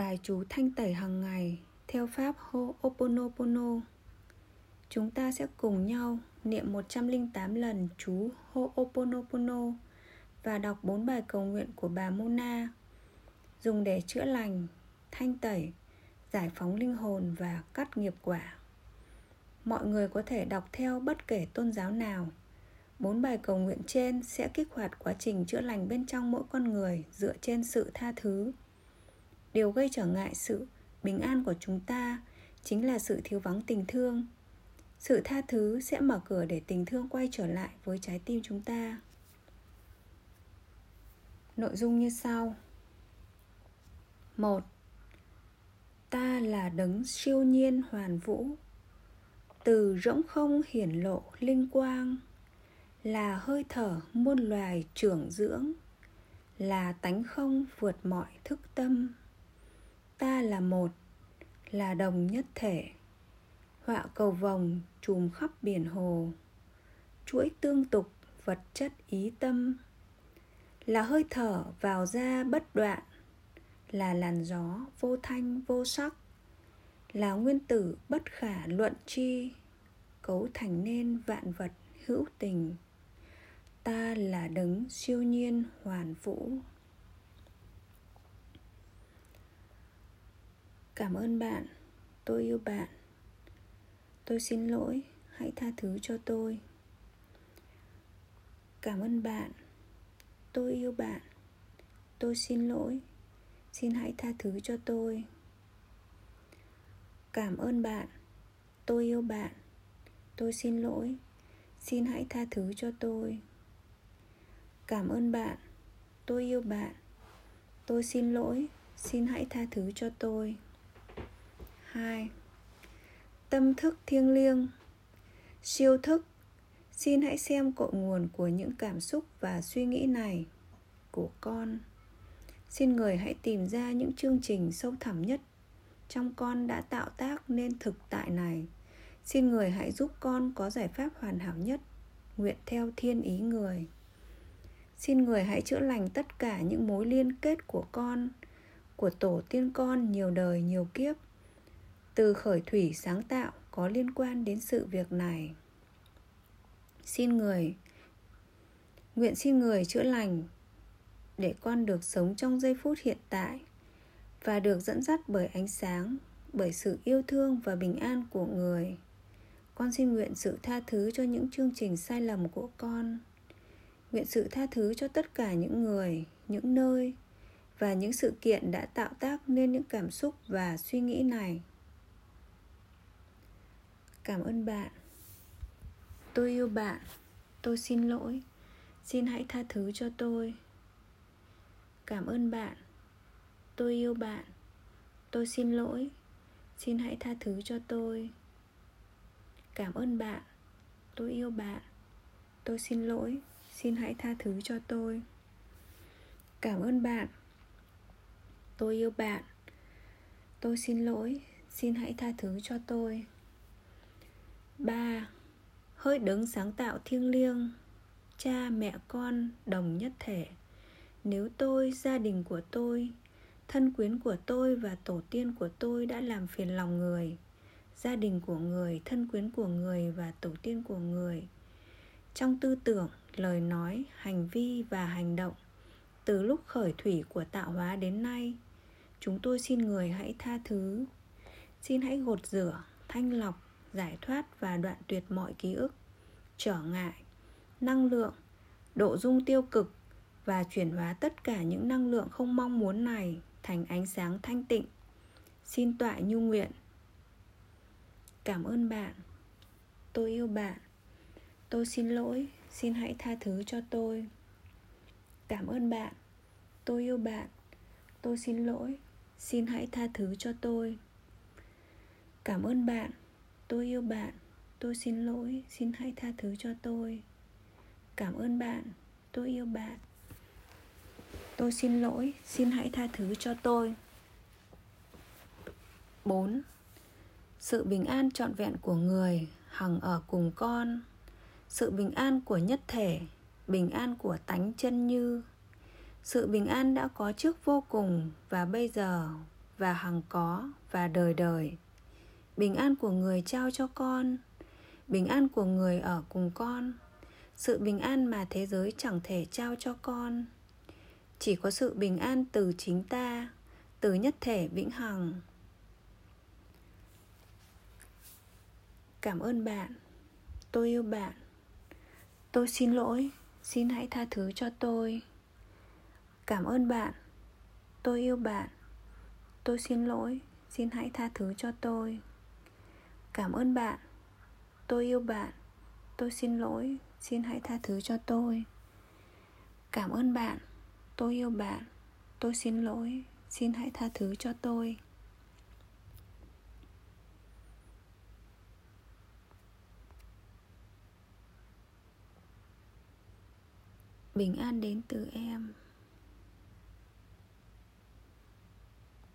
Bài chú thanh tẩy hàng ngày theo pháp Ho'oponopono. Chúng ta sẽ cùng nhau niệm 108 lần chú Ho'oponopono và đọc bốn bài cầu nguyện của bà Mona dùng để chữa lành, thanh tẩy, giải phóng linh hồn và cắt nghiệp quả. Mọi người có thể đọc theo bất kể tôn giáo nào. Bốn bài cầu nguyện trên sẽ kích hoạt quá trình chữa lành bên trong mỗi con người dựa trên sự tha thứ điều gây trở ngại sự bình an của chúng ta chính là sự thiếu vắng tình thương. Sự tha thứ sẽ mở cửa để tình thương quay trở lại với trái tim chúng ta. Nội dung như sau. Một, ta là đấng siêu nhiên hoàn vũ. Từ rỗng không hiển lộ linh quang, là hơi thở muôn loài trưởng dưỡng, là tánh không vượt mọi thức tâm ta là một, là đồng nhất thể. Họa cầu vồng trùm khắp biển hồ. Chuỗi tương tục vật chất ý tâm. Là hơi thở vào ra bất đoạn. Là làn gió vô thanh vô sắc. Là nguyên tử bất khả luận chi, cấu thành nên vạn vật hữu tình. Ta là đấng siêu nhiên hoàn vũ. Cảm ơn bạn. Tôi yêu bạn. Tôi xin lỗi. Hãy tha thứ cho tôi. Cảm ơn bạn. Tôi yêu bạn. Tôi xin lỗi. Xin hãy tha thứ cho tôi. Cảm ơn bạn. Tôi yêu bạn. Tôi xin lỗi. Xin hãy tha thứ cho tôi. Cảm ơn bạn. Tôi yêu bạn. Tôi xin lỗi. Xin hãy tha thứ cho tôi. 2 Tâm thức thiêng liêng Siêu thức Xin hãy xem cội nguồn của những cảm xúc và suy nghĩ này của con. Xin người hãy tìm ra những chương trình sâu thẳm nhất trong con đã tạo tác nên thực tại này. Xin người hãy giúp con có giải pháp hoàn hảo nhất, nguyện theo thiên ý người. Xin người hãy chữa lành tất cả những mối liên kết của con, của tổ tiên con nhiều đời nhiều kiếp từ khởi thủy sáng tạo có liên quan đến sự việc này. Xin người, nguyện xin người chữa lành để con được sống trong giây phút hiện tại và được dẫn dắt bởi ánh sáng, bởi sự yêu thương và bình an của người. Con xin nguyện sự tha thứ cho những chương trình sai lầm của con. Nguyện sự tha thứ cho tất cả những người, những nơi và những sự kiện đã tạo tác nên những cảm xúc và suy nghĩ này cảm ơn bạn. Tôi yêu bạn. Tôi xin lỗi. Xin hãy tha thứ cho tôi. Cảm ơn bạn. Tôi yêu bạn. Tôi xin lỗi. Xin hãy tha thứ cho tôi. Cảm ơn bạn. Tôi yêu bạn. Tôi xin lỗi. Xin hãy tha thứ cho tôi. Cảm ơn bạn. Tôi yêu bạn. Tôi xin lỗi. Xin hãy tha thứ cho tôi. 3. Hơi đứng sáng tạo thiêng liêng Cha mẹ con đồng nhất thể Nếu tôi, gia đình của tôi Thân quyến của tôi và tổ tiên của tôi đã làm phiền lòng người Gia đình của người, thân quyến của người và tổ tiên của người Trong tư tưởng, lời nói, hành vi và hành động Từ lúc khởi thủy của tạo hóa đến nay Chúng tôi xin người hãy tha thứ Xin hãy gột rửa, thanh lọc giải thoát và đoạn tuyệt mọi ký ức, trở ngại, năng lượng, độ dung tiêu cực và chuyển hóa tất cả những năng lượng không mong muốn này thành ánh sáng thanh tịnh. Xin tọa nhu nguyện. Cảm ơn bạn. Tôi yêu bạn. Tôi xin lỗi. Xin hãy tha thứ cho tôi. Cảm ơn bạn. Tôi yêu bạn. Tôi xin lỗi. Xin hãy tha thứ cho tôi. Cảm ơn bạn tôi yêu bạn. Tôi xin lỗi. Xin hãy tha thứ cho tôi. Cảm ơn bạn. Tôi yêu bạn. Tôi xin lỗi. Xin hãy tha thứ cho tôi. 4. Sự bình an trọn vẹn của người hằng ở cùng con. Sự bình an của nhất thể. Bình an của tánh chân như. Sự bình an đã có trước vô cùng Và bây giờ và hằng có và đời đời bình an của người trao cho con. Bình an của người ở cùng con. Sự bình an mà thế giới chẳng thể trao cho con. Chỉ có sự bình an từ chính ta, từ nhất thể vĩnh hằng. Cảm ơn bạn. Tôi yêu bạn. Tôi xin lỗi. Xin hãy tha thứ cho tôi. Cảm ơn bạn. Tôi yêu bạn. Tôi xin lỗi. Xin hãy tha thứ cho tôi cảm ơn bạn. Tôi yêu bạn. Tôi xin lỗi. Xin hãy tha thứ cho tôi. Cảm ơn bạn. Tôi yêu bạn. Tôi xin lỗi. Xin hãy tha thứ cho tôi. Bình an đến từ em.